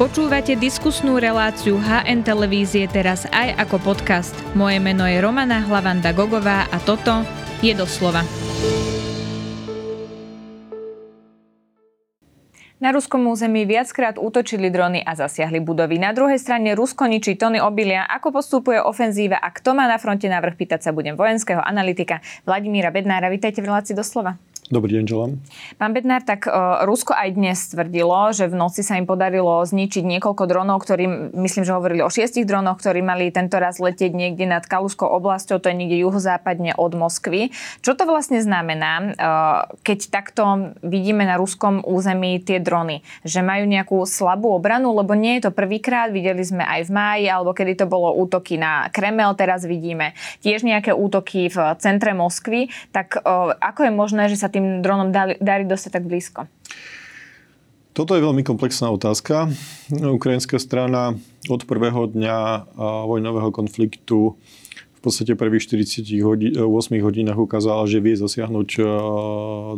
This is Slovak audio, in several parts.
Počúvate diskusnú reláciu HN Televízie teraz aj ako podcast. Moje meno je Romana Hlavanda Gogová a toto je doslova. Na ruskom území viackrát útočili drony a zasiahli budovy. Na druhej strane Rusko ničí tony obilia. Ako postupuje ofenzíva a kto má na fronte návrh, pýtať sa budem vojenského analytika Vladimíra Bednára. Vítajte v relácii doslova. Dobrý deň, želám. Pán Bednár, tak Rusko aj dnes tvrdilo, že v noci sa im podarilo zničiť niekoľko dronov, ktorí, myslím, že hovorili o šiestich dronoch, ktorí mali tento raz letieť niekde nad Kaluskou oblasťou, to je niekde juhozápadne od Moskvy. Čo to vlastne znamená, keď takto vidíme na ruskom území tie drony? Že majú nejakú slabú obranu, lebo nie je to prvýkrát, videli sme aj v máji, alebo kedy to bolo útoky na Kremel, teraz vidíme tiež nejaké útoky v centre Moskvy. Tak ako je možné, že sa tým tým dronom darí, dostať tak blízko? Toto je veľmi komplexná otázka. Ukrajinská strana od prvého dňa vojnového konfliktu v podstate prvých 48 hodí, hodinách ukázala, že vie zasiahnuť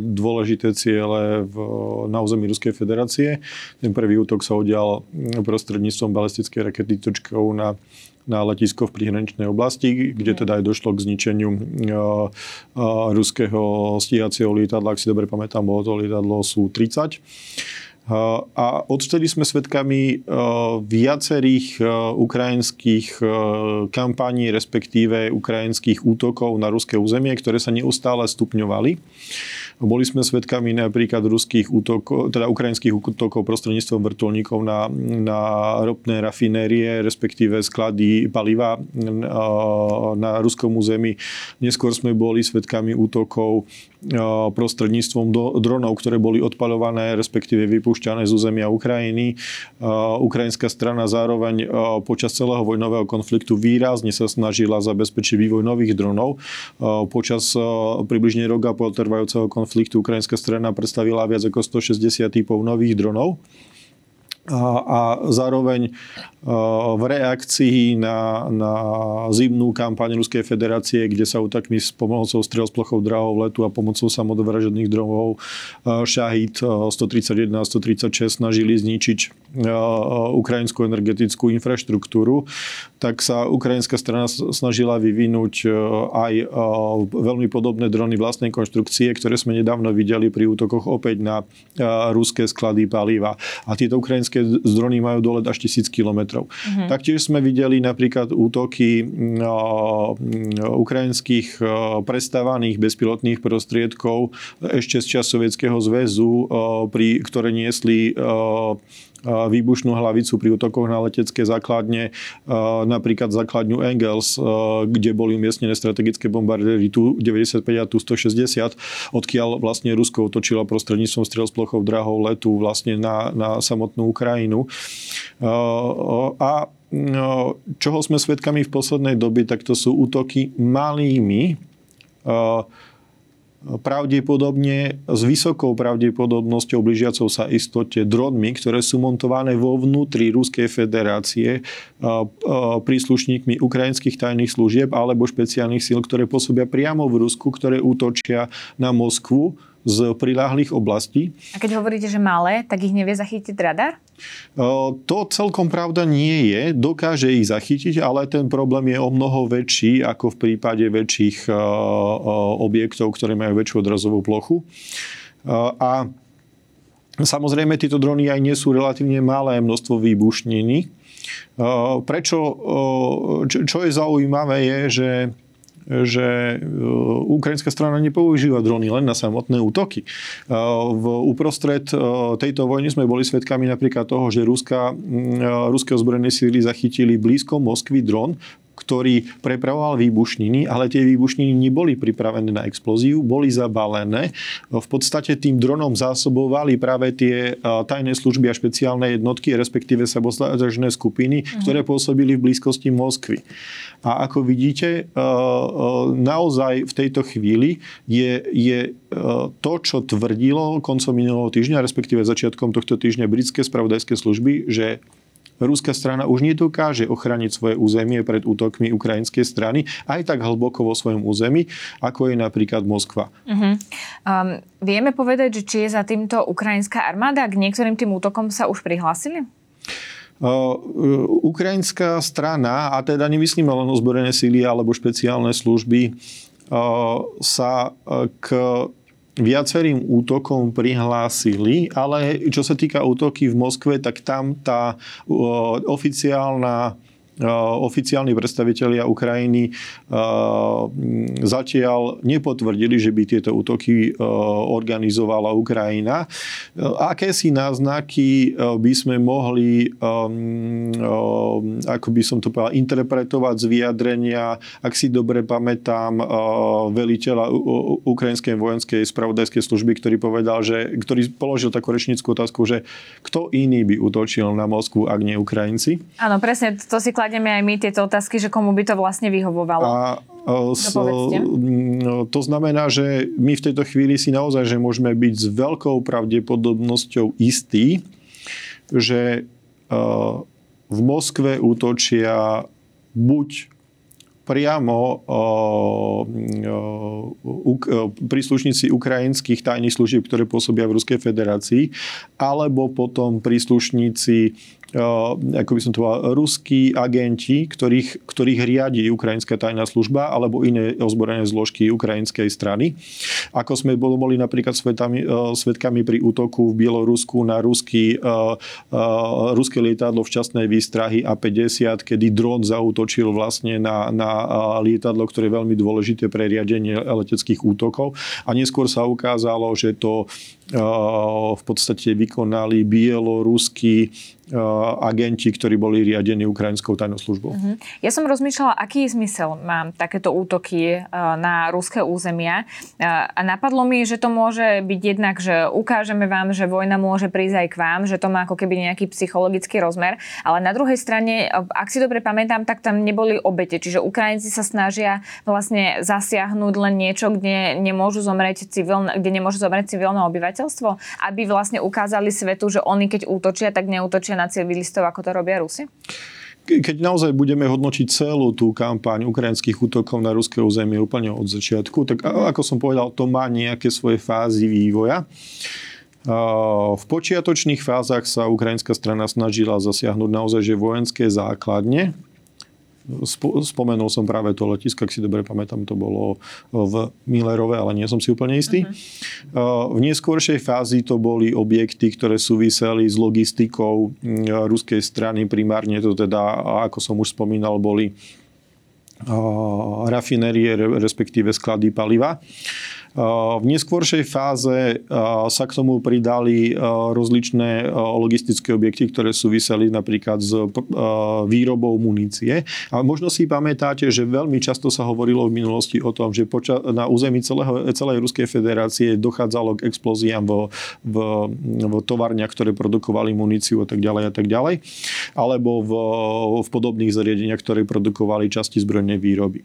dôležité ciele v, na území Ruskej federácie. Ten prvý útok sa udial prostredníctvom balistickej rakety točkou na na letisko v príhraničnej oblasti, kde teda aj došlo k zničeniu uh, uh, ruského stíhacieho lietadla, ak si dobre pamätám, bolo to lietadlo Sú-30. A odtedy sme svedkami viacerých ukrajinských kampaní, respektíve ukrajinských útokov na ruské územie, ktoré sa neustále stupňovali. Boli sme svedkami napríklad ruských útokov, teda ukrajinských útokov prostredníctvom vrtulníkov na, na ropné rafinérie, respektíve sklady paliva na ruskom území. Neskôr sme boli svedkami útokov prostredníctvom dronov, ktoré boli odpaľované, respektíve vypúšťané z územia Ukrajiny. Ukrajinská strana zároveň počas celého vojnového konfliktu výrazne sa snažila zabezpečiť vývoj nových dronov. Počas približne roka pol trvajúceho konfliktu ukrajinská strana predstavila viac ako 160 typov nových dronov a, zároveň v reakcii na, na zimnú kampaň Ruskej federácie, kde sa útakmi s pomocou strel z plochou drahov letu a pomocou samodovražedných dronov Shahid 131 a 136 snažili zničiť ukrajinskú energetickú infraštruktúru, tak sa ukrajinská strana snažila vyvinúť aj veľmi podobné drony vlastnej konštrukcie, ktoré sme nedávno videli pri útokoch opäť na ruské sklady paliva. A tieto ukrajinské drony majú dolet až 1000 km kilometrov. Uh-huh. Taktiež sme videli napríklad útoky uh, ukrajinských uh, prestávaných bezpilotných prostriedkov ešte z čas Sovietskeho zväzu, uh, pri, ktoré niesli výbušnú hlavicu pri útokoch na letecké základne, napríklad základňu Engels, kde boli umiestnené strategické bombardéry Tu-95 a Tu-160, odkiaľ vlastne Rusko otočilo prostredníctvom strel z plochov drahov letu vlastne na, na samotnú Ukrajinu. A čoho sme svedkami v poslednej dobe, tak to sú útoky malými pravdepodobne s vysokou pravdepodobnosťou blížiacou sa istote dronmi, ktoré sú montované vo vnútri Ruskej federácie príslušníkmi ukrajinských tajných služieb alebo špeciálnych síl, ktoré pôsobia priamo v Rusku, ktoré útočia na Moskvu z priláhlých oblastí. A keď hovoríte, že malé, tak ich nevie zachytiť radar? To celkom pravda nie je. Dokáže ich zachytiť, ale ten problém je o mnoho väčší ako v prípade väčších objektov, ktoré majú väčšiu odrazovú plochu. A samozrejme tieto drony aj nie sú relatívne malé množstvo výbušniny. Prečo, čo je zaujímavé je, že že e, ukrajinská strana nepoužíva drony len na samotné útoky. E, v uprostred e, tejto vojny sme boli svedkami napríklad toho, že Ruska, ruské ozbrojené síly zachytili blízko Moskvy dron, ktorý prepravoval výbušniny, ale tie výbušniny neboli pripravené na explóziu, boli zabalené. V podstate tým dronom zásobovali práve tie tajné služby a špeciálne jednotky, respektíve sabotážne skupiny, uh-huh. ktoré pôsobili v blízkosti Moskvy. A ako vidíte, naozaj v tejto chvíli je, je to, čo tvrdilo koncom minulého týždňa, respektíve začiatkom tohto týždňa britské spravodajské služby, že ruská strana už nedokáže ochrániť svoje územie pred útokmi ukrajinskej strany aj tak hlboko vo svojom území, ako je napríklad Moskva. Uh-huh. Um, vieme povedať, že či je za týmto ukrajinská armáda? K niektorým tým útokom sa už prihlásili? Ukrajinská strana, a teda nemyslíme len ozbrojené síly alebo špeciálne služby, sa k viacerým útokom prihlásili, ale čo sa týka útoky v Moskve, tak tam tá oficiálna oficiálni predstavitelia Ukrajiny zatiaľ nepotvrdili, že by tieto útoky organizovala Ukrajina. Aké si náznaky by sme mohli, ako by som to povedal, interpretovať z vyjadrenia, ak si dobre pamätám, veliteľa Ukrajinskej vojenskej spravodajskej služby, ktorý povedal, že, ktorý položil takú rečnickú otázku, že kto iný by útočil na Moskvu, ak nie Ukrajinci? Áno, presne, to si kladieme aj my tieto otázky, že komu by to vlastne vyhovovalo. A s, to znamená, že my v tejto chvíli si naozaj že môžeme byť s veľkou pravdepodobnosťou istí, že v Moskve útočia buď priamo príslušníci ukrajinských tajných služieb, ktoré pôsobia v Ruskej federácii, alebo potom príslušníci ako by som to povedal, ruskí agenti, ktorých, ktorých riadi ukrajinská tajná služba alebo iné ozbrojené zložky ukrajinskej strany. Ako sme boli napríklad svetami, svetkami pri útoku v Bielorusku na ruský, ruské lietadlo včasnej výstrahy A-50, kedy dron zautočil vlastne na, na lietadlo, ktoré je veľmi dôležité pre riadenie leteckých útokov. A neskôr sa ukázalo, že to v podstate vykonali bieloruskí agenti, ktorí boli riadení ukrajinskou tajnou službou. Uh-huh. Ja som rozmýšľala, aký zmysel mám takéto útoky na ruské územia. A napadlo mi, že to môže byť jednak, že ukážeme vám, že vojna môže prísť aj k vám, že to má ako keby nejaký psychologický rozmer. Ale na druhej strane, ak si dobre pamätám, tak tam neboli obete. Čiže Ukrajinci sa snažia vlastne zasiahnuť len niečo, kde nemôžu zomrieť civilné, kde nemôžu zomrieť civilné obyvateľstvo, aby vlastne ukázali svetu, že oni keď útočia, tak neútočia na civilistov, ako to robia Rusi? keď naozaj budeme hodnotiť celú tú kampaň ukrajinských útokov na ruské územie úplne od začiatku, tak ako som povedal, to má nejaké svoje fázy vývoja. V počiatočných fázach sa ukrajinská strana snažila zasiahnuť naozaj že vojenské základne, Spomenul som práve to letisko, ak si dobre pamätám, to bolo v Millerove, ale nie som si úplne istý. Uh-huh. V neskôršej fázi to boli objekty, ktoré súviseli s logistikou ruskej strany. Primárne to teda, ako som už spomínal, boli rafinérie, respektíve sklady paliva. V neskôršej fáze sa k tomu pridali rozličné logistické objekty, ktoré súviseli napríklad s výrobou munície. A možno si pamätáte, že veľmi často sa hovorilo v minulosti o tom, že na území celého, celej Ruskej federácie dochádzalo k explóziám vo, v, v továrniach, ktoré produkovali muníciu a tak ďalej a tak ďalej. Alebo v, v podobných zariadeniach, ktoré produkovali časti zbrojnej výroby.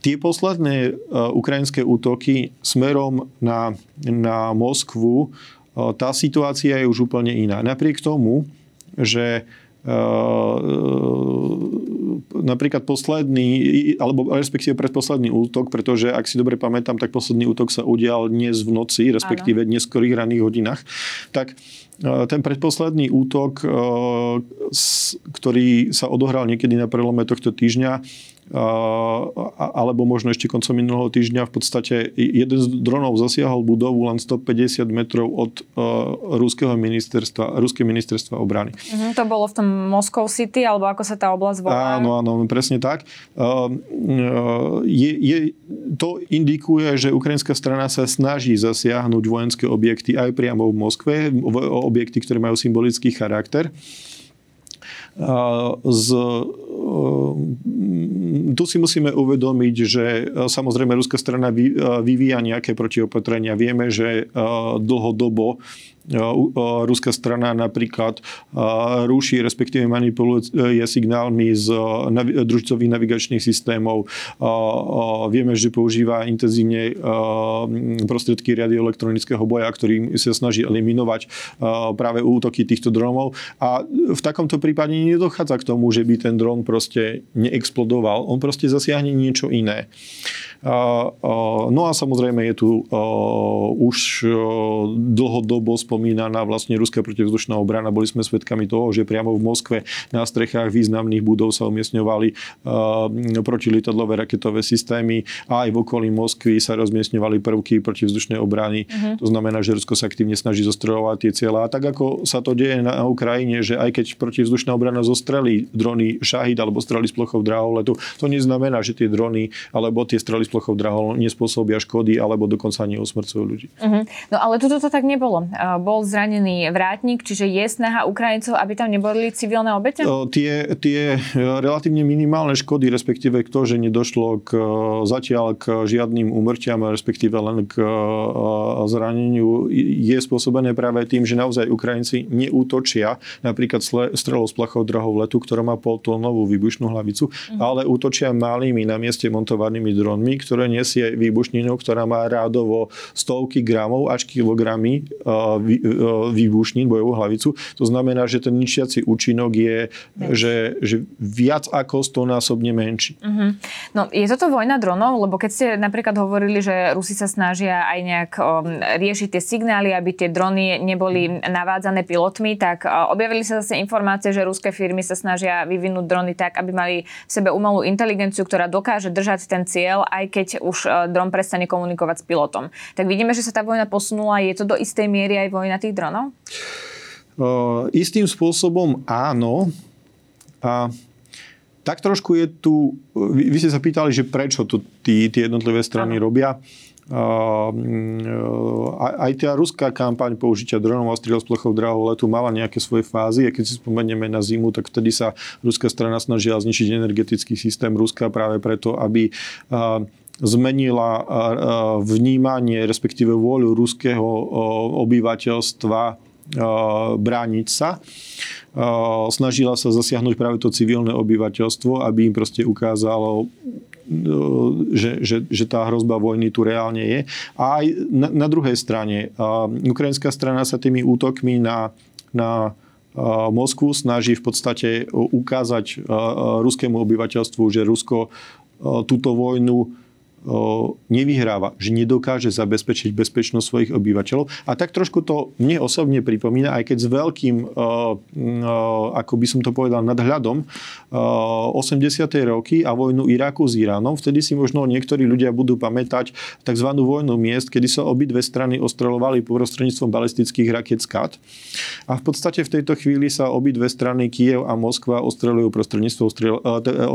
Tie posledné ukrajinské útoky smerom na, na Moskvu, tá situácia je už úplne iná. Napriek tomu, že napríklad posledný, alebo respektíve predposledný útok, pretože ak si dobre pamätám, tak posledný útok sa udial dnes v noci, respektíve dnes v skorých raných hodinách, tak ten predposledný útok, ktorý sa odohral niekedy na prelome tohto týždňa, alebo možno ešte koncom minulého týždňa v podstate jeden z dronov zasiahol budovu len 150 metrov od ruského ministerstva, ruského ministerstva obrany. Uh-huh, to bolo v tom Moscow City, alebo ako sa tá oblasť volá? Áno, áno, presne tak. Je, je, to indikuje, že ukrajinská strana sa snaží zasiahnuť vojenské objekty aj priamo v Moskve, objekty, ktoré majú symbolický charakter z, tu si musíme uvedomiť, že samozrejme ruská strana vyvíja nejaké protiopatrenia. Vieme, že dlhodobo ruská strana napríklad ruší, respektíve manipuluje signálmi z družicových navigačných systémov. Vieme, že používa intenzívne prostriedky radioelektronického boja, ktorým sa snaží eliminovať práve útoky týchto dronov. A v takomto prípade nedochádza k tomu, že by ten dron proste neexplodoval. On proste zasiahne niečo iné. No a samozrejme je tu už dlhodobo spomínaný spomínaná vlastne ruská protivzdušná obrana. Boli sme svedkami toho, že priamo v Moskve na strechách významných budov sa umiestňovali uh, protilitadlové raketové systémy a aj v okolí Moskvy sa rozmiestňovali prvky protivzdušnej obrany. Uh-huh. To znamená, že Rusko sa aktívne snaží zostrojovať tie cieľa. A tak ako sa to deje na Ukrajine, že aj keď protivzdušná obrana zostrelí drony Šahid alebo strely z plochov draholetu, to neznamená, že tie drony alebo tie strely z plochov draholetu nespôsobia škody alebo dokonca ani osmrcujú ľudí. Uh-huh. No ale toto to tak nebolo. Bol zranený vrátnik, čiže je snaha Ukrajincov, aby tam neboli civilné obete? Tie, tie relatívne minimálne škody, respektíve to, že nedošlo k, zatiaľ k žiadnym úmrtiam, respektíve len k zraneniu, je spôsobené práve tým, že naozaj Ukrajinci neútočia napríklad strelou z plachou drahou letu, ktorá má poltónovú výbušnú hlavicu, mm. ale útočia malými na mieste montovanými dronmi, ktoré nesie výbušninu, ktorá má rádovo stovky gramov až kilogramy výbušnín, bojovú hlavicu. To znamená, že ten ničiaci účinok je, že, že viac ako 100 násobne menší. Mm-hmm. No, je toto vojna dronov? Lebo keď ste napríklad hovorili, že Rusi sa snažia aj nejak um, riešiť tie signály, aby tie drony neboli navádzané pilotmi, tak uh, objavili sa zase informácie, že ruské firmy sa snažia vyvinúť drony tak, aby mali v sebe umelú inteligenciu, ktorá dokáže držať ten cieľ, aj keď už uh, dron prestane komunikovať s pilotom. Tak vidíme, že sa tá vojna posunula. Je to do istej miery aj vojna tých dronov? Uh, istým spôsobom áno. A tak trošku je tu, vy, vy ste sa pýtali, že prečo to tí, tie jednotlivé strany ano. robia. Uh, aj tá ruská kampaň použitia dronov a striel z plochov drahého letu mala nejaké svoje fázy a keď si spomenieme na zimu, tak vtedy sa ruská strana snažila zničiť energetický systém Ruska práve preto, aby uh, zmenila vnímanie, respektíve vôľu ruského obyvateľstva brániť sa. Snažila sa zasiahnuť práve to civilné obyvateľstvo, aby im proste ukázalo, že, že, že tá hrozba vojny tu reálne je. A aj na, na druhej strane, ukrajinská strana sa tými útokmi na, na Moskvu snaží v podstate ukázať ruskému obyvateľstvu, že Rusko túto vojnu nevyhráva, že nedokáže zabezpečiť bezpečnosť svojich obyvateľov. A tak trošku to mne osobne pripomína, aj keď s veľkým, ako by som to povedal, nadhľadom 80. roky a vojnu Iraku s Iránom. Vtedy si možno niektorí ľudia budú pamätať tzv. vojnu miest, kedy sa obidve strany ostrelovali prostredníctvom balistických raket SCAT. A v podstate v tejto chvíli sa obidve strany Kiev a Moskva ostrelujú prostredníctvom,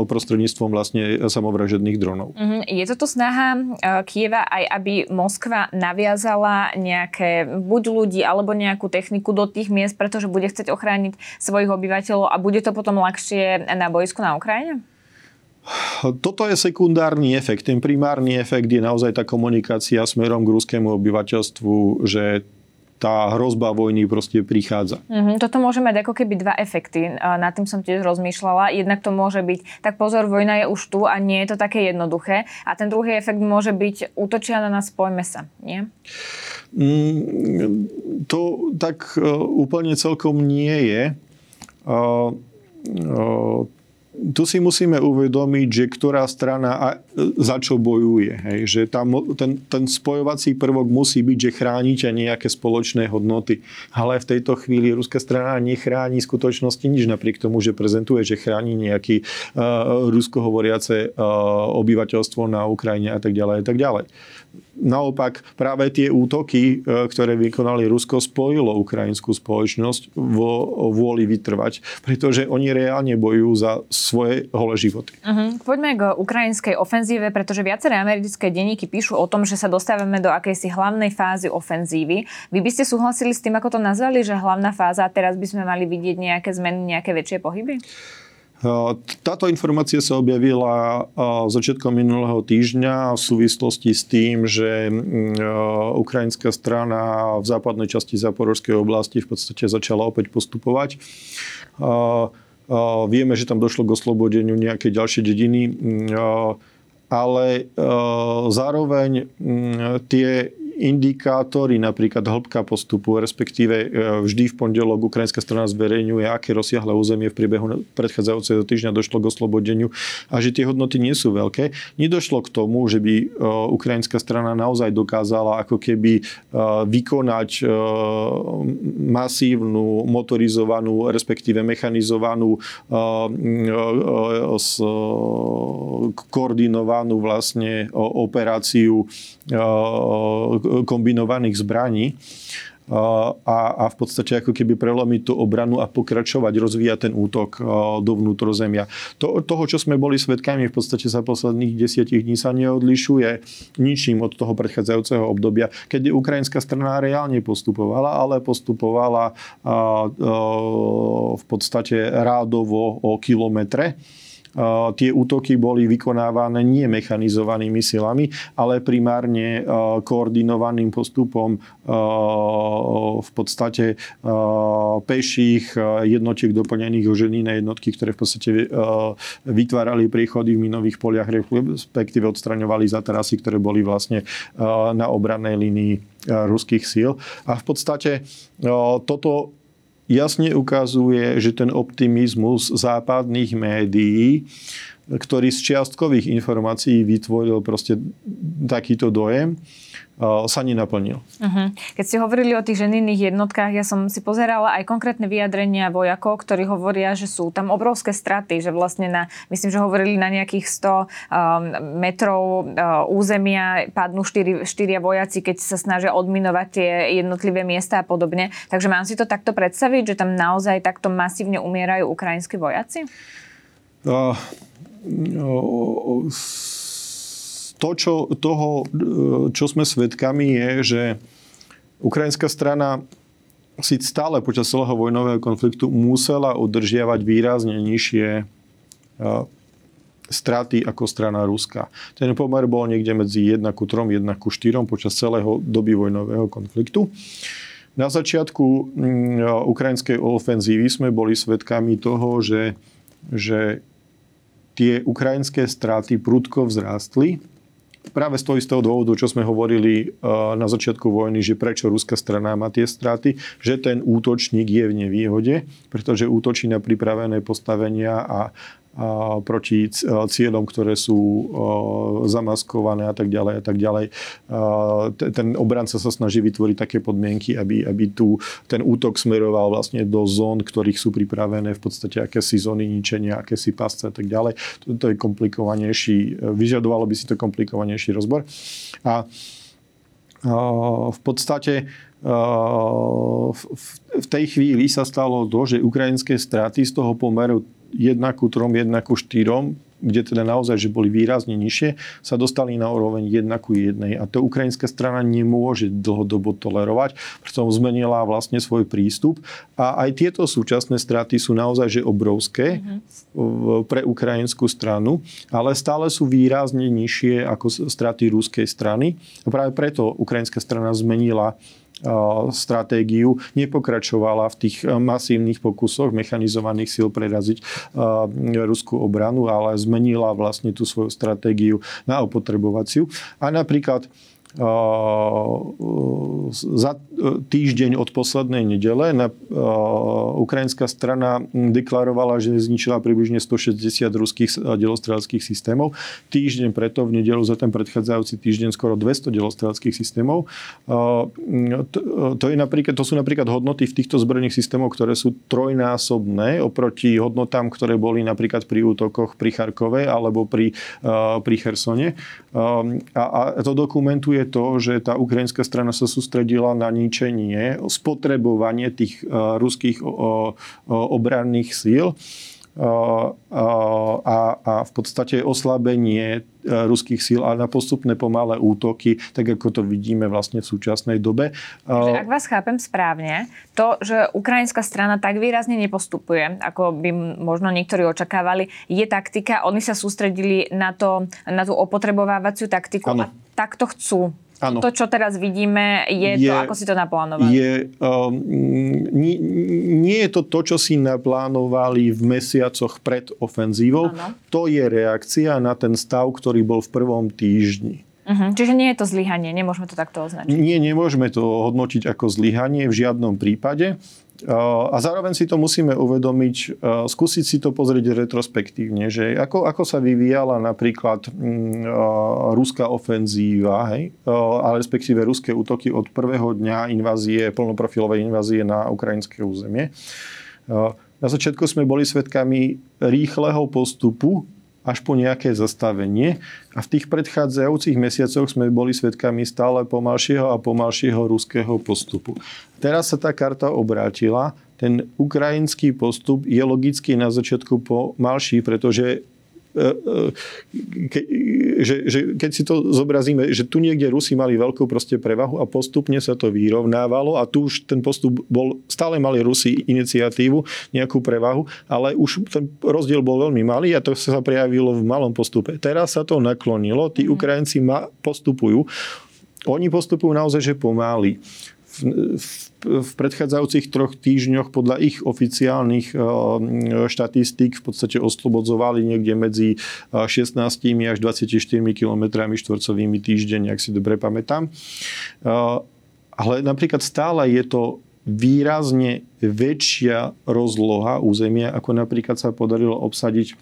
prostredníctvom vlastne samovražedných dronov. Mm-hmm. Je toto snaha e, Kieva aj, aby Moskva naviazala nejaké buď ľudí alebo nejakú techniku do tých miest, pretože bude chcieť ochrániť svojich obyvateľov a bude to potom ľahšie na bojsku na Ukrajine? Toto je sekundárny efekt. Ten primárny efekt je naozaj tá komunikácia smerom k ruskému obyvateľstvu, že tá hrozba vojny proste prichádza. Mm-hmm, toto môže mať ako keby dva efekty. Na tým som tiež rozmýšľala. Jednak to môže byť, tak pozor, vojna je už tu a nie je to také jednoduché. A ten druhý efekt môže byť, útočia na nás, spojme sa, nie? Mm, to tak uh, úplne celkom nie je. Uh, uh, tu si musíme uvedomiť, že ktorá strana za čo bojuje. Hej. Že tam, ten, ten spojovací prvok musí byť, že chránite nejaké spoločné hodnoty. Ale v tejto chvíli ruská strana nechráni skutočnosti nič, napriek tomu, že prezentuje, že chráni nejaký uh, ruskohovoriace uh, obyvateľstvo na Ukrajine a tak ďalej a tak ďalej naopak práve tie útoky, e, ktoré vykonali Rusko, spojilo ukrajinskú spoločnosť vo vôli vytrvať, pretože oni reálne bojujú za svoje holé životy. Uh-huh. Poďme k ukrajinskej ofenzíve, pretože viaceré americké denníky píšu o tom, že sa dostávame do akejsi hlavnej fázy ofenzívy. Vy by ste súhlasili s tým, ako to nazvali, že hlavná fáza a teraz by sme mali vidieť nejaké zmeny, nejaké väčšie pohyby? Táto informácia sa objavila začiatkom minulého týždňa v súvislosti s tým, že ukrajinská strana v západnej časti Záporovskej oblasti v podstate začala opäť postupovať. Vieme, že tam došlo k oslobodeniu nejakej ďalšej dediny, ale zároveň tie indikátory, napríklad hĺbka postupu, respektíve e, vždy v pondelok ukrajinská strana zverejňuje, aké rozsiahle územie v priebehu predchádzajúceho týždňa došlo k oslobodeniu a že tie hodnoty nie sú veľké. Nedošlo k tomu, že by e, ukrajinská strana naozaj dokázala ako keby e, vykonať masívnu, motorizovanú, respektíve mechanizovanú, koordinovanú vlastne operáciu kombinovaných zbraní a, a v podstate ako keby prelomiť tú obranu a pokračovať, rozvíjať ten útok do vnútrozemia. To, toho, čo sme boli svetkami v podstate za posledných desiatich dní sa neodlišuje ničím od toho predchádzajúceho obdobia, keď ukrajinská strana reálne postupovala, ale postupovala v podstate rádovo o kilometre tie útoky boli vykonávané nie mechanizovanými silami, ale primárne koordinovaným postupom v podstate peších jednotiek doplnených o ženíne jednotky, ktoré v podstate vytvárali príchody v minových poliach, respektíve odstraňovali zatarasy, ktoré boli vlastne na obrannej línii ruských síl. A v podstate toto jasne ukazuje, že ten optimizmus západných médií, ktorý z čiastkových informácií vytvoril proste takýto dojem, sa nenaplnil. Uh-huh. Keď ste hovorili o tých ženinných jednotkách, ja som si pozerala aj konkrétne vyjadrenia vojakov, ktorí hovoria, že sú tam obrovské straty, že vlastne na, myslím, že hovorili na nejakých 100 um, metrov uh, územia padnú štyri, štyria vojaci, keď sa snažia odminovať tie jednotlivé miesta a podobne. Takže mám si to takto predstaviť, že tam naozaj takto masívne umierajú ukrajinskí vojaci? Uh, to, čo, toho, čo sme svedkami, je, že ukrajinská strana si stále počas celého vojnového konfliktu musela udržiavať výrazne nižšie straty ako strana Ruska. Ten pomer bol niekde medzi 1 ku 3, 1 ku 4 počas celého doby vojnového konfliktu. Na začiatku ukrajinskej ofenzívy sme boli svedkami toho, že, že tie ukrajinské straty prudko vzrástli. Práve z toho istého dôvodu, čo sme hovorili eh, na začiatku vojny, že prečo ruská strana má tie straty, že ten útočník je v nevýhode, pretože útočí na pripravené postavenia a, proti cieľom, ktoré sú zamaskované a tak ďalej a tak ďalej. Ten obranca sa snaží vytvoriť také podmienky, aby, aby tu ten útok smeroval vlastne do zón, ktorých sú pripravené v podstate akési zóny ničenia, akési pasce a tak ďalej. To je komplikovanejší, vyžadovalo by si to komplikovanejší rozbor. A v podstate v tej chvíli sa stalo to, že ukrajinské straty z toho pomeru 1 ku 3, 1 ku 4, kde teda naozaj, že boli výrazne nižšie, sa dostali na úroveň 1 ku 1. A to ukrajinská strana nemôže dlhodobo tolerovať, preto zmenila vlastne svoj prístup. A aj tieto súčasné straty sú naozaj že obrovské mm-hmm. pre ukrajinskú stranu, ale stále sú výrazne nižšie ako straty ruskej strany. A práve preto ukrajinská strana zmenila stratégiu, nepokračovala v tých masívnych pokusoch mechanizovaných síl preraziť ruskú obranu, ale zmenila vlastne tú svoju stratégiu na opotrebovaciu. A napríklad za týždeň od poslednej nedele na, ukrajinská strana deklarovala, že zničila približne 160 ruských delostrelských systémov. Týždeň preto v nedelu za ten predchádzajúci týždeň skoro 200 delostrelských systémov. To, to, je napríklad, to sú napríklad hodnoty v týchto zbrojných systémoch, ktoré sú trojnásobné oproti hodnotám, ktoré boli napríklad pri útokoch pri Charkove alebo pri, pri Chersone. A, a to dokumentuje to, že tá ukrajinská strana sa sústredila na ničenie, spotrebovanie tých uh, ruských obranných síl a, a v podstate oslabenie ruských síl a na postupné pomalé útoky, tak ako to vidíme vlastne v súčasnej dobe. Takže ak vás chápem správne, to, že ukrajinská strana tak výrazne nepostupuje, ako by možno niektorí očakávali, je taktika, oni sa sústredili na, to, na tú opotrebovávaciu taktiku ano. a takto chcú Ano. To, čo teraz vidíme, je, je to, ako si to naplánovali? Je, um, nie, nie je to to, čo si naplánovali v mesiacoch pred ofenzívou. Ano. To je reakcia na ten stav, ktorý bol v prvom týždni. Uh-huh. Čiže nie je to zlyhanie, nemôžeme to takto označiť. Nie, nemôžeme to hodnotiť ako zlyhanie v žiadnom prípade. A zároveň si to musíme uvedomiť, skúsiť si to pozrieť retrospektívne, že ako, ako sa vyvíjala napríklad mm, ruská ofenzíva, hej, ale respektíve ruské útoky od prvého dňa invázie, plnoprofilovej invázie na ukrajinské územie. Na začiatku sme boli svedkami rýchleho postupu až po nejaké zastavenie a v tých predchádzajúcich mesiacoch sme boli svedkami stále pomalšieho a pomalšieho ruského postupu. Teraz sa tá karta obrátila, ten ukrajinský postup je logicky na začiatku pomalší, pretože ke, že, že keď si to zobrazíme, že tu niekde Rusi mali veľkú proste prevahu a postupne sa to vyrovnávalo a tu už ten postup bol, stále mali Rusi iniciatívu, nejakú prevahu, ale už ten rozdiel bol veľmi malý a to sa prejavilo v malom postupe. Teraz sa to naklonilo, tí mm. Ukrajinci ma, postupujú, oni postupujú naozaj, že pomaly v, v predchádzajúcich troch týždňoch podľa ich oficiálnych eh, štatistík v podstate oslobodzovali niekde medzi 16 eh, až 24 km štvorcovými týždeň, ak si dobre pamätám. Eh, ale napríklad stále je to výrazne väčšia rozloha územia, ako napríklad sa podarilo obsadiť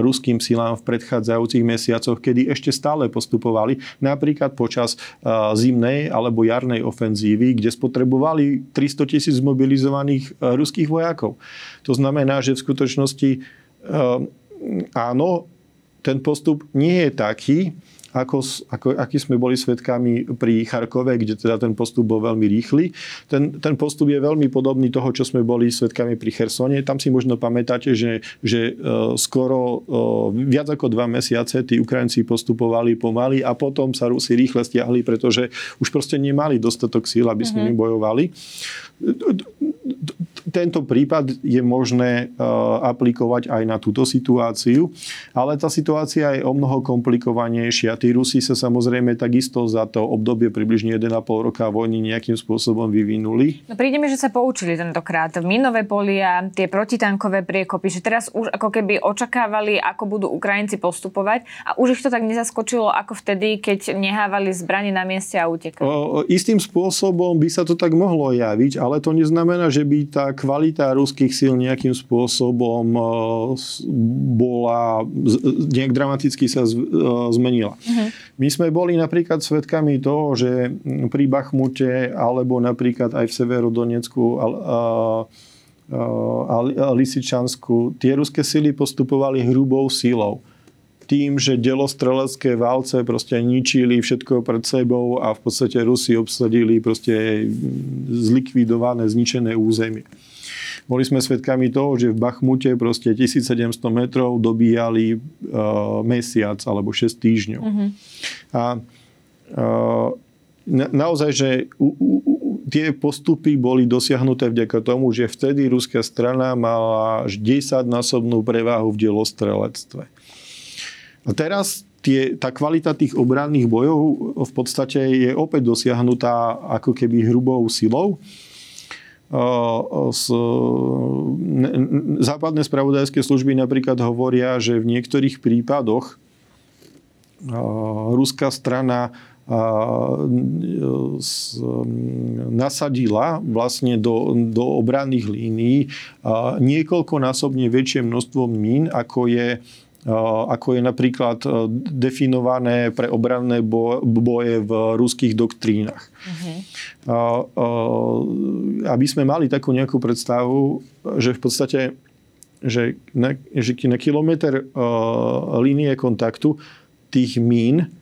ruským silám v predchádzajúcich mesiacoch, kedy ešte stále postupovali, napríklad počas zimnej alebo jarnej ofenzívy, kde spotrebovali 300 tisíc mobilizovaných ruských vojakov. To znamená, že v skutočnosti áno, ten postup nie je taký, ako, ako, aký sme boli svetkami pri Charkove, kde teda ten postup bol veľmi rýchly. Ten, ten postup je veľmi podobný toho, čo sme boli svetkami pri Chersone. Tam si možno pamätáte, že, že uh, skoro uh, viac ako dva mesiace tí Ukrajinci postupovali pomaly a potom sa Rusi rýchle stiahli, pretože už proste nemali dostatok síl, aby s mm-hmm. nimi bojovali tento prípad je možné e, aplikovať aj na túto situáciu, ale tá situácia je o mnoho komplikovanejšia. Tí Rusi sa samozrejme takisto za to obdobie približne 1,5 roka vojny nejakým spôsobom vyvinuli. No príde mi, že sa poučili tentokrát. Minové polia, tie protitankové priekopy, že teraz už ako keby očakávali, ako budú Ukrajinci postupovať a už ich to tak nezaskočilo ako vtedy, keď nehávali zbranie na mieste a utekali. O, istým spôsobom by sa to tak mohlo javiť, ale to neznamená, že by tá kvalita ruských síl nejakým spôsobom bola, nejak dramaticky sa zmenila. Uh-huh. My sme boli napríklad svedkami toho, že pri Bachmute alebo napríklad aj v Severodonecku a, a, a Lisičansku tie ruské sily postupovali hrubou sílou tým, že delostrelecké válce proste ničili všetko pred sebou a v podstate Rusi obsadili proste zlikvidované, zničené územie. Boli sme svedkami toho, že v Bachmute proste 1700 metrov dobíjali uh, mesiac alebo 6 týždňov. Mm-hmm. A uh, na, naozaj, že u, u, tie postupy boli dosiahnuté vďaka tomu, že vtedy ruská strana mala až 10-násobnú prevahu v delostrelectve. A teraz tie, tá kvalita tých obranných bojov v podstate je opäť dosiahnutá ako keby hrubou silou z, západné spravodajské služby napríklad hovoria, že v niektorých prípadoch ruská strana nasadila vlastne do, do obranných línií niekoľkonásobne väčšie množstvo mín, ako je ako je napríklad definované pre obranné boje v ruských doktrínach. Uh-huh. Aby sme mali takú nejakú predstavu, že v podstate že na, že na kilometr línie kontaktu tých mín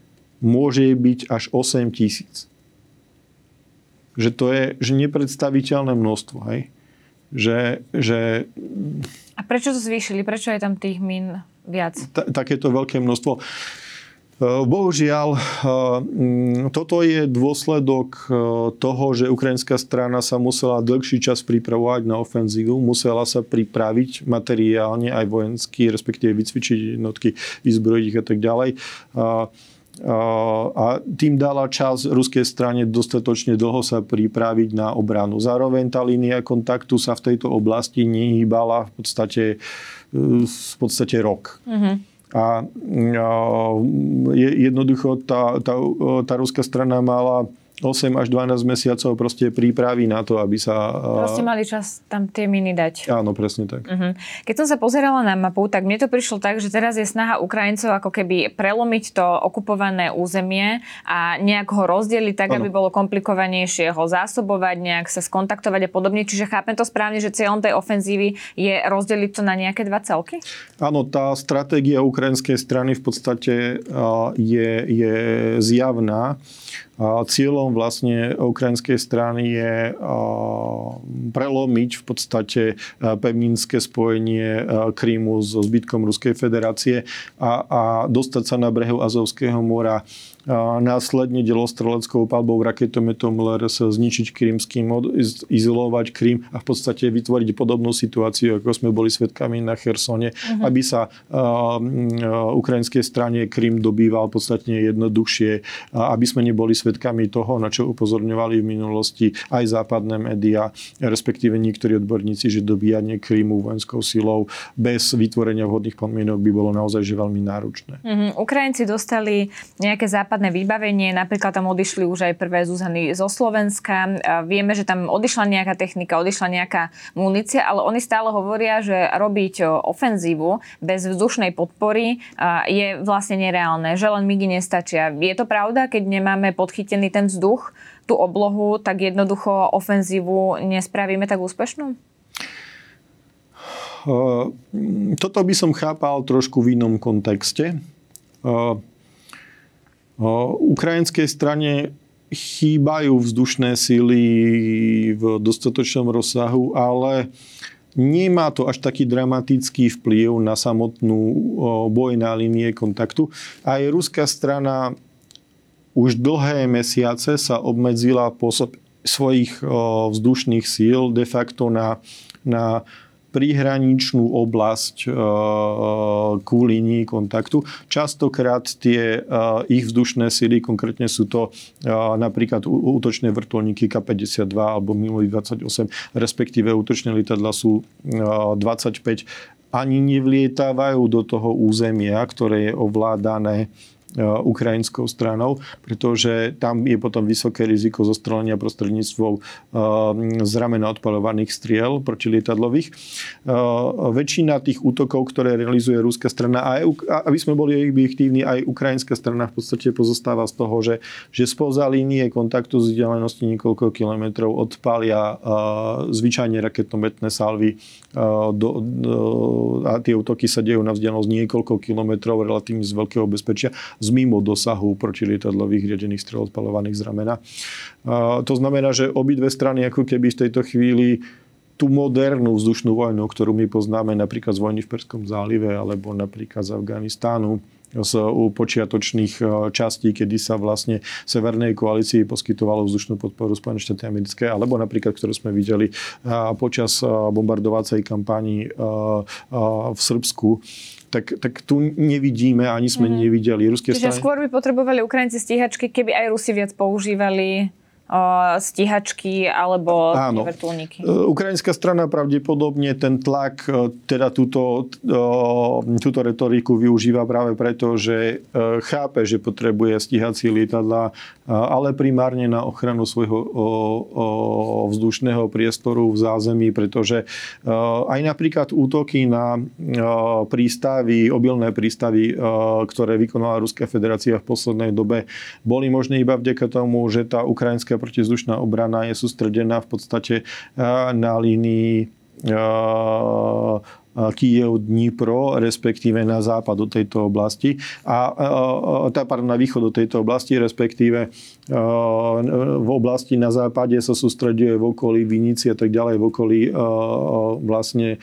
môže byť až 8 tisíc. Že to je že nepredstaviteľné množstvo. Hej? Že, že... A prečo to zvýšili? Prečo je tam tých mín viac. Ta, takéto veľké množstvo. E, bohužiaľ, e, toto je dôsledok e, toho, že ukrajinská strana sa musela dlhší čas pripravovať na ofenzívu, musela sa pripraviť materiálne aj vojensky, respektíve vycvičiť jednotky, vyzbrojiť ich a tak ďalej. Tým dala čas ruskej strane dostatočne dlho sa pripraviť na obranu. Zároveň tá línia kontaktu sa v tejto oblasti nehýbala v podstate v podstate rok. Mm-hmm. A je, jednoducho tá, tá, tá ruská strana mala 8 až 12 mesiacov proste prípravy na to, aby sa... Proste mali čas tam tie miny dať. Áno, presne tak. Uh-huh. Keď som sa pozerala na mapu, tak mne to prišlo tak, že teraz je snaha Ukrajincov ako keby prelomiť to okupované územie a nejak ho rozdeliť tak, ano. aby bolo komplikovanejšie ho zásobovať, nejak sa skontaktovať a podobne. Čiže chápem to správne, že cieľom tej ofenzívy je rozdeliť to na nejaké dva celky? Áno, tá stratégia ukrajinskej strany v podstate je, je zjavná. Cieľom vlastne ukrajinskej strany je prelomiť v podstate pevninské spojenie Krímu so zbytkom Ruskej federácie a, a dostať sa na brehu Azovského mora a následne delostreleckou palbou raketometom LRS zničiť Krymský mod, izolovať Krym a v podstate vytvoriť podobnú situáciu, ako sme boli svetkami na Chersone, uh-huh. aby sa uh, ukrajinskej strane Krym dobýval podstatne jednoduchšie, aby sme neboli svetkami toho, na čo upozorňovali v minulosti aj západné médiá, respektíve niektorí odborníci, že dobíjanie Krymu vojenskou silou bez vytvorenia vhodných podmienok by bolo naozaj že veľmi náročné. Uh-huh. Ukrajinci dostali nejaké západné západné vybavenie, napríklad tam odišli už aj prvé Zuzany zo Slovenska. Vieme, že tam odišla nejaká technika, odišla nejaká munícia, ale oni stále hovoria, že robiť ofenzívu bez vzdušnej podpory je vlastne nereálne, že len migy nestačia. Je to pravda, keď nemáme podchytený ten vzduch, tú oblohu, tak jednoducho ofenzívu nespravíme tak úspešnú? Toto by som chápal trošku v inom kontexte. Ukrajinskej strane chýbajú vzdušné síly v dostatočnom rozsahu, ale nemá to až taký dramatický vplyv na samotnú boj na linie kontaktu. Aj ruská strana už dlhé mesiace sa obmedzila pôsob svojich vzdušných síl de facto na, na príhraničnú oblasť e, ku línii kontaktu. Častokrát tie e, ich vzdušné sily, konkrétne sú to e, napríklad útočné vrtulníky K-52 alebo Miloj 28, respektíve útočné lietadla sú 25, ani nevlietávajú do toho územia, ktoré je ovládané ukrajinskou stranou, pretože tam je potom vysoké riziko zostrelenia prostredníctvom eh, z ramena odpalovaných striel protilietadlových. Eh, väčšina tých útokov, ktoré realizuje ruská strana, a aby sme boli objektívni, aj ukrajinská strana v podstate pozostáva z toho, že, že spoza línie kontaktu z vzdialenosti niekoľko kilometrov odpalia zvyčajne raketometné salvy do, do, a tie útoky sa dejú na vzdialenosť niekoľko kilometrov relatívne z veľkého bezpečia z mimo dosahu protilietadlových riadených strel odpalovaných z ramena. To znamená, že obidve strany ako keby v tejto chvíli tú modernú vzdušnú vojnu, ktorú my poznáme napríklad z vojny v Perskom zálive alebo napríklad z Afganistánu, z počiatočných e, častí, kedy sa vlastne Severnej koalícii poskytovalo vzdušnú podporu Spojené štáty americké, alebo napríklad, ktorú sme videli e, počas e, bombardovacej kampanii v Srbsku tak, tak tu nevidíme, ani sme mm. nevideli. Ruské Čiže strany... skôr by potrebovali Ukrajinci stíhačky, keby aj Rusi viac používali stíhačky alebo Áno. vrtulníky. Ukrajinská strana pravdepodobne ten tlak, teda túto, túto retoriku využíva práve preto, že chápe, že potrebuje stíhací lietadla, ale primárne na ochranu svojho vzdušného priestoru v zázemí, pretože aj napríklad útoky na prístavy, obilné prístavy, ktoré vykonala Ruská federácia v poslednej dobe, boli možné iba vďaka tomu, že tá ukrajinská americká protizdušná obrana je sústredená v podstate na línii Kiev, Dnipro, respektíve na západ do tejto oblasti. A, tá, pardon, na východ do tejto oblasti, respektíve v oblasti na západe sa sústreduje v okolí Vinici a tak ďalej, v okolí vlastne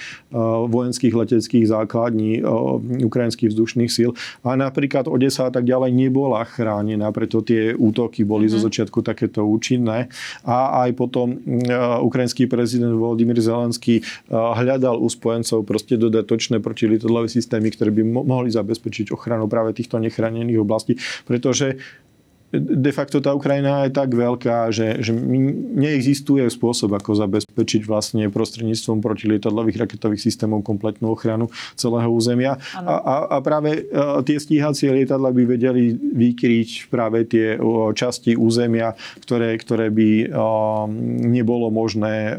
vojenských leteckých základní ukrajinských vzdušných síl. A napríklad Odesa a tak ďalej nebola chránená, preto tie útoky boli mm-hmm. zo mhm. začiatku takéto účinné. A aj potom ukrajinský prezident Volodymyr Zelenský hľadal u spojencov proste dodatočné protilietadlové systémy, ktoré by mohli zabezpečiť ochranu práve týchto nechránených oblastí, pretože de facto tá Ukrajina je tak veľká, že, že neexistuje spôsob, ako zabezpečiť vlastne prostredníctvom protilietadlových raketových systémov kompletnú ochranu celého územia. A, a, a práve uh, tie stíhacie lietadla by vedeli vykryť práve tie časti územia, ktoré, ktoré by uh, nebolo možné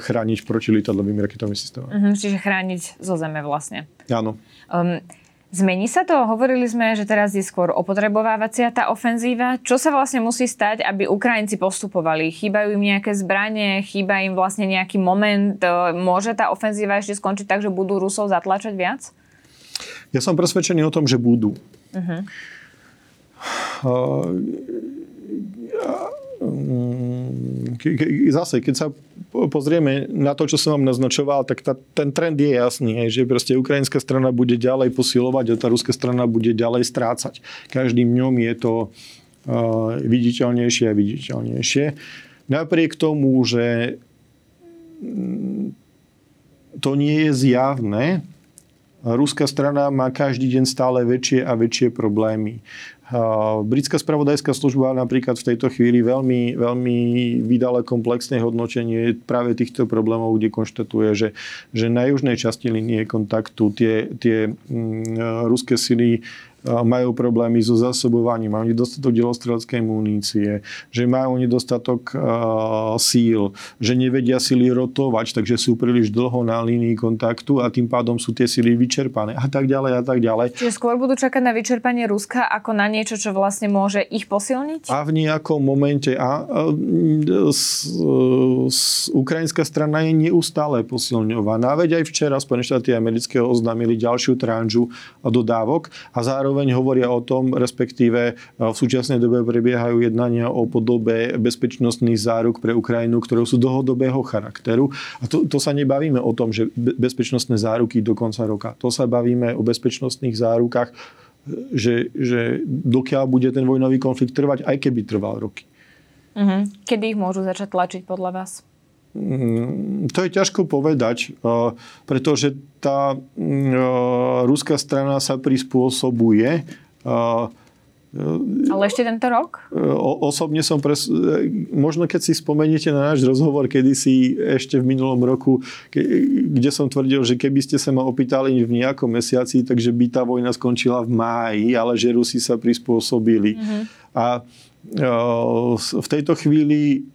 chrániť protilietadlovými raketovými systémami. Uh-huh, čiže chrániť zo zeme vlastne. Áno. Um, Zmení sa to? Hovorili sme, že teraz je skôr opotrebovávacia tá ofenzíva. Čo sa vlastne musí stať, aby Ukrajinci postupovali? Chýbajú im nejaké zbranie, chýba im vlastne nejaký moment? Môže tá ofenzíva ešte skončiť tak, že budú Rusov zatlačať viac? Ja som presvedčený o tom, že budú. Uh-huh. Uh, zase, keď sa pozrieme na to, čo som vám naznačoval, tak tá, ten trend je jasný, že proste ukrajinská strana bude ďalej posilovať a tá ruská strana bude ďalej strácať. Každým dňom je to uh, viditeľnejšie a viditeľnejšie. Napriek tomu, že mm, to nie je zjavné, Ruská strana má každý deň stále väčšie a väčšie problémy. Britská spravodajská služba napríklad v tejto chvíli veľmi, veľmi vydala komplexné hodnotenie práve týchto problémov, kde konštatuje, že, že na južnej časti linie kontaktu tie, tie mm, ruské sily majú problémy so zásobovaním, majú nedostatok delostreleckej munície, že majú nedostatok síl, že nevedia sily rotovať, takže sú príliš dlho na línii kontaktu a tým pádom sú tie sily vyčerpané a tak ďalej a tak ďalej. Čiže skôr budú čakať na vyčerpanie Ruska ako na niečo, čo vlastne môže ich posilniť? A v nejakom momente a, s, s, ukrajinská strana je neustále posilňovaná. Veď aj včera Spojené štáty amerického oznámili ďalšiu tranžu dodávok a zároveň zároveň hovoria o tom, respektíve v súčasnej dobe prebiehajú jednania o podobe bezpečnostných záruk pre Ukrajinu, ktoré sú dlhodobého charakteru. A to, to sa nebavíme o tom, že bezpečnostné záruky do konca roka. To sa bavíme o bezpečnostných zárukách, že, že dokiaľ bude ten vojnový konflikt trvať, aj keby trval roky. Uh-huh. Kedy ich môžu začať tlačiť podľa vás? Mm, to je ťažko povedať, eh, pretože tá mm, eh, ruská strana sa prispôsobuje. Eh, Ale ešte tento rok? Osobne som pres... Možno keď si spomeniete na náš rozhovor kedysi ešte v minulom roku, kde som tvrdil, že keby ste sa ma opýtali v nejakom mesiaci, takže by tá vojna skončila v máji, ale že Rusi sa prispôsobili. Mm-hmm. A v tejto chvíli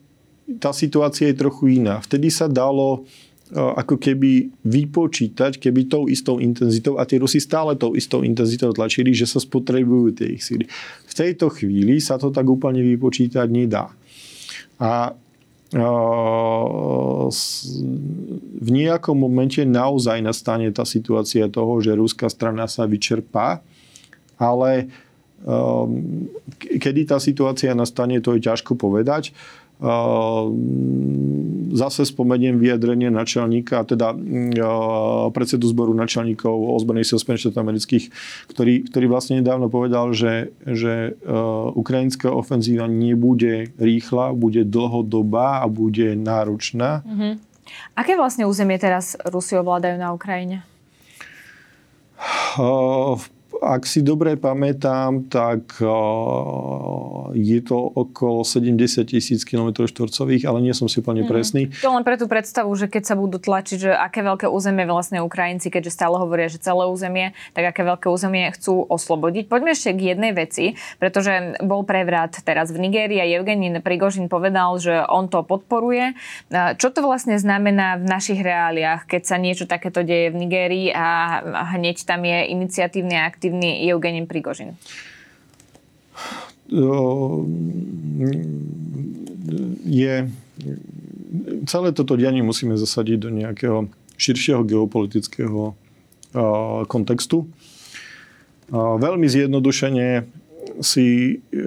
tá situácia je trochu iná. Vtedy sa dalo e, ako keby vypočítať, keby tou istou intenzitou, a tie Rusi stále tou istou intenzitou tlačili, že sa spotrebujú tie ich síly. V tejto chvíli sa to tak úplne vypočítať nedá. A e, v nejakom momente naozaj nastane tá situácia toho, že ruská strana sa vyčerpá, ale e, kedy tá situácia nastane, to je ťažko povedať. Ehm, zase spomeniem vyjadrenie načelníka, teda mm, predsedu zboru načelníkov ozbrojených síl Spojených štátov amerických, ktorý, ktorý vlastne nedávno povedal, že, že e, ukrajinská ofenzíva nebude rýchla, bude dlhodobá a bude náročná. Mm-hmm. Aké vlastne územie teraz Rusi ovládajú na Ukrajine? Uh, ak si dobre pamätám, tak je to okolo 70 tisíc km štvorcových, ale nie som si úplne mm. presný. To len pre tú predstavu, že keď sa budú tlačiť, že aké veľké územie vlastne Ukrajinci, keďže stále hovoria, že celé územie, tak aké veľké územie chcú oslobodiť. Poďme ešte k jednej veci, pretože bol prevrat teraz v Nigérii a Evgenin Prigožin povedal, že on to podporuje. Čo to vlastne znamená v našich reáliách, keď sa niečo takéto deje v Nigérii a hneď tam je iniciatívny a aktívny Evgenin Prigožin? je celé toto dianie musíme zasadiť do nejakého širšieho geopolitického kontextu. Veľmi zjednodušene si, e,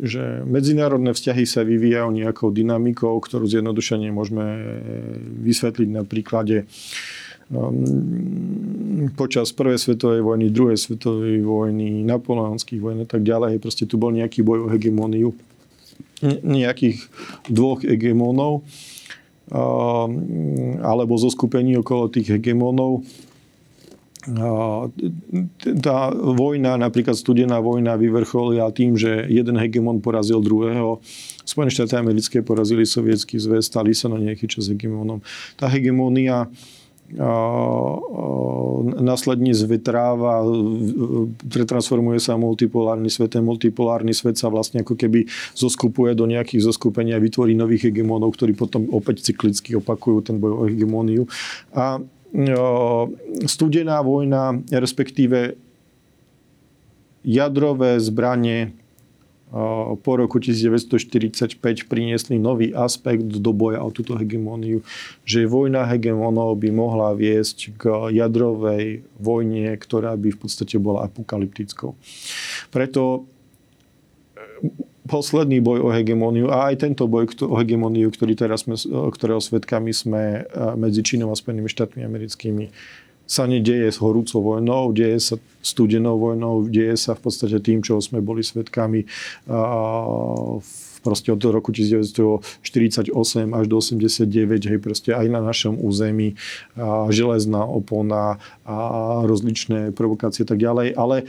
že medzinárodné vzťahy sa vyvíjajú nejakou dynamikou, ktorú zjednodušene môžeme vysvetliť na príklade počas prvej svetovej vojny, druhej svetovej vojny, napoleonských vojn a tak ďalej. Proste tu bol nejaký boj o hegemóniu nejakých dvoch hegemónov um, alebo zo skupení okolo tých hegemónov tá vojna, napríklad studená vojna vyvrcholila tým, že jeden hegemon porazil druhého. Spojené štáty americké porazili sovietský zväz, stali sa na nejaký čas hegemonom. Tá hegemónia následne zvetráva, pretransformuje sa multipolárny svet. Ten multipolárny svet sa vlastne ako keby zoskupuje do nejakých zoskupení a vytvorí nových hegemónov, ktorí potom opäť cyklicky opakujú ten boj o hegemóniu. A studená vojna, respektíve jadrové zbranie po roku 1945 priniesli nový aspekt do boja o túto hegemóniu, že vojna hegemónov by mohla viesť k jadrovej vojne, ktorá by v podstate bola apokalyptickou. Preto e, posledný boj o hegemóniu a aj tento boj o hegemóniu, ktorý teraz sme, ktorého svetkami sme medzi Čínou a Spojenými štátmi americkými sa nedieje s horúcou vojnou, deje sa studenou vojnou, deje sa v podstate tým, čo sme boli svetkami proste od roku 1948 až do 89, hej, proste aj na našom území, a železná opona a rozličné provokácie a tak ďalej. Ale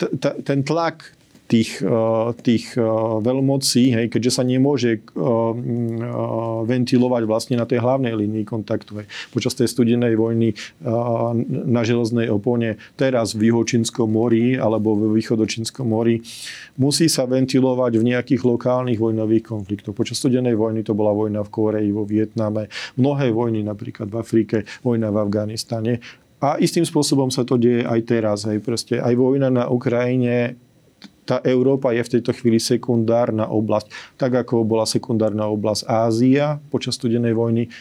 t- t- ten tlak tých, eh, tých eh, veľmocí, hej, keďže sa nemôže eh, ventilovať vlastne na tej hlavnej línii kontaktu. Hej. Počas tej studenej vojny na železnej opone, teraz v Juhočínskom mori alebo v Východočínskom mori, musí sa ventilovať v nejakých lokálnych vojnových konfliktoch. Počas studenej vojny to bola vojna v Koreji, vo Vietname, mnohé vojny napríklad v Afrike, vojna v Afganistane. A istým spôsobom sa to deje aj teraz. Hej. Proste aj vojna na Ukrajine tá Európa je v tejto chvíli sekundárna oblasť, tak ako bola sekundárna oblasť Ázia počas studenej vojny,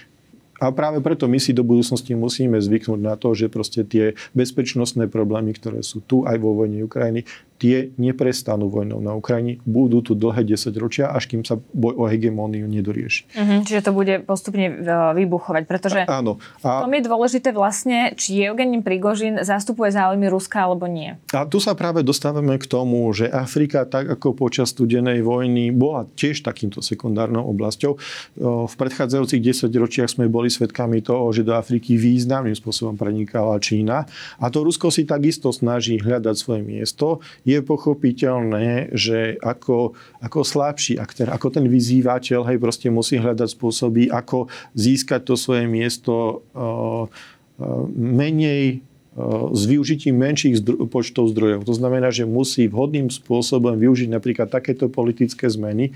a práve preto my si do budúcnosti musíme zvyknúť na to, že proste tie bezpečnostné problémy, ktoré sú tu aj vo vojne Ukrajiny, tie neprestanú vojnou na Ukrajine. Budú tu dlhé 10 ročia, až kým sa boj o hegemóniu nedorieši. Uh-huh, čiže to bude postupne e, vybuchovať, pretože a, áno. A... tom je dôležité vlastne, či Eugenin Prigožin zastupuje záujmy Ruska alebo nie. A tu sa práve dostávame k tomu, že Afrika, tak ako počas studenej vojny, bola tiež takýmto sekundárnou oblasťou. V predchádzajúcich 10 ročiach sme boli svedkami toho, že do Afriky významným spôsobom prenikala Čína. A to Rusko si takisto snaží hľadať svoje miesto. Je je pochopiteľné, že ako, ako slabší aktér, ako ten vyzývateľ, hej, proste musí hľadať spôsoby, ako získať to svoje miesto uh, uh, menej uh, s využitím menších zdro- počtov zdrojov. To znamená, že musí vhodným spôsobom využiť napríklad takéto politické zmeny,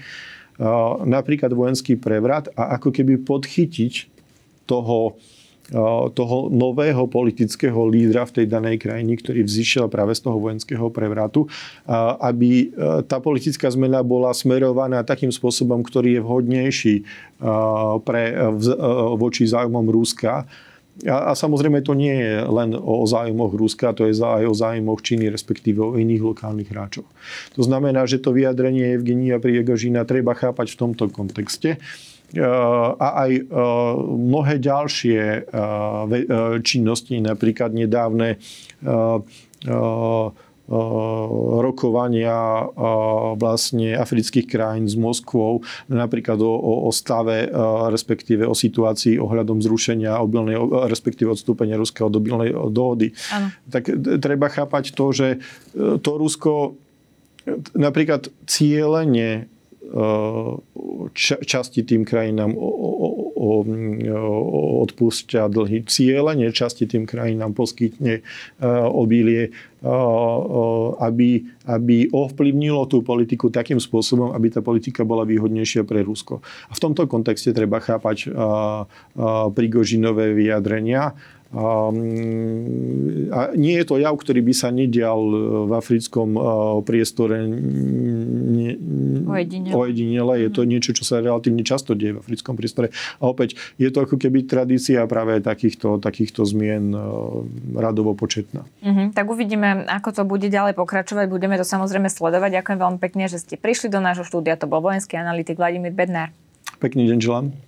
napríklad vojenský prevrat a ako keby podchytiť toho toho nového politického lídra v tej danej krajine, ktorý vzýšiel práve z toho vojenského prevratu, aby e, tá politická zmena bola smerovaná takým spôsobom, ktorý je vhodnejší pre, e, voči záujmom Ruska. A, a samozrejme to nie je len o zájmoch Ruska, to je aj o zájmoch Číny, respektíve o iných lokálnych hráčov. To znamená, že to vyjadrenie Evgenia Priegožina treba chápať v tomto kontexte a aj e, mnohé ďalšie e, e, činnosti, napríklad nedávne rokovania vlastne afrických krajín s Moskvou, napríklad o, o stave, respektíve o situácii ohľadom zrušenia obilnej, respektíve odstúpenia ruského dobilnej dohody. Ano. Tak treba chápať to, že to Rusko napríklad cieľene časti tým krajinám odpúšťa dlhy. Cieľene časti tým krajinám poskytne e, obilie, e, e, aby, aby ovplyvnilo tú politiku takým spôsobom, aby tá politika bola výhodnejšia pre Rusko. A v tomto kontexte treba chápať Prigožinové vyjadrenia a nie je to jav, ktorý by sa nedial e, v africkom e, priestore ojedinele. Je to mhm. niečo, čo sa relatívne často deje v africkom priestore. A opäť, je to ako keby tradícia práve takýchto, takýchto zmien e, radovo početná. Uh-huh. Tak uvidíme, ako to bude ďalej pokračovať. Budeme to samozrejme sledovať. Ďakujem veľmi pekne, že ste prišli do nášho štúdia. To bol vojenský analytik Vladimír Bednár. Pekný deň želám.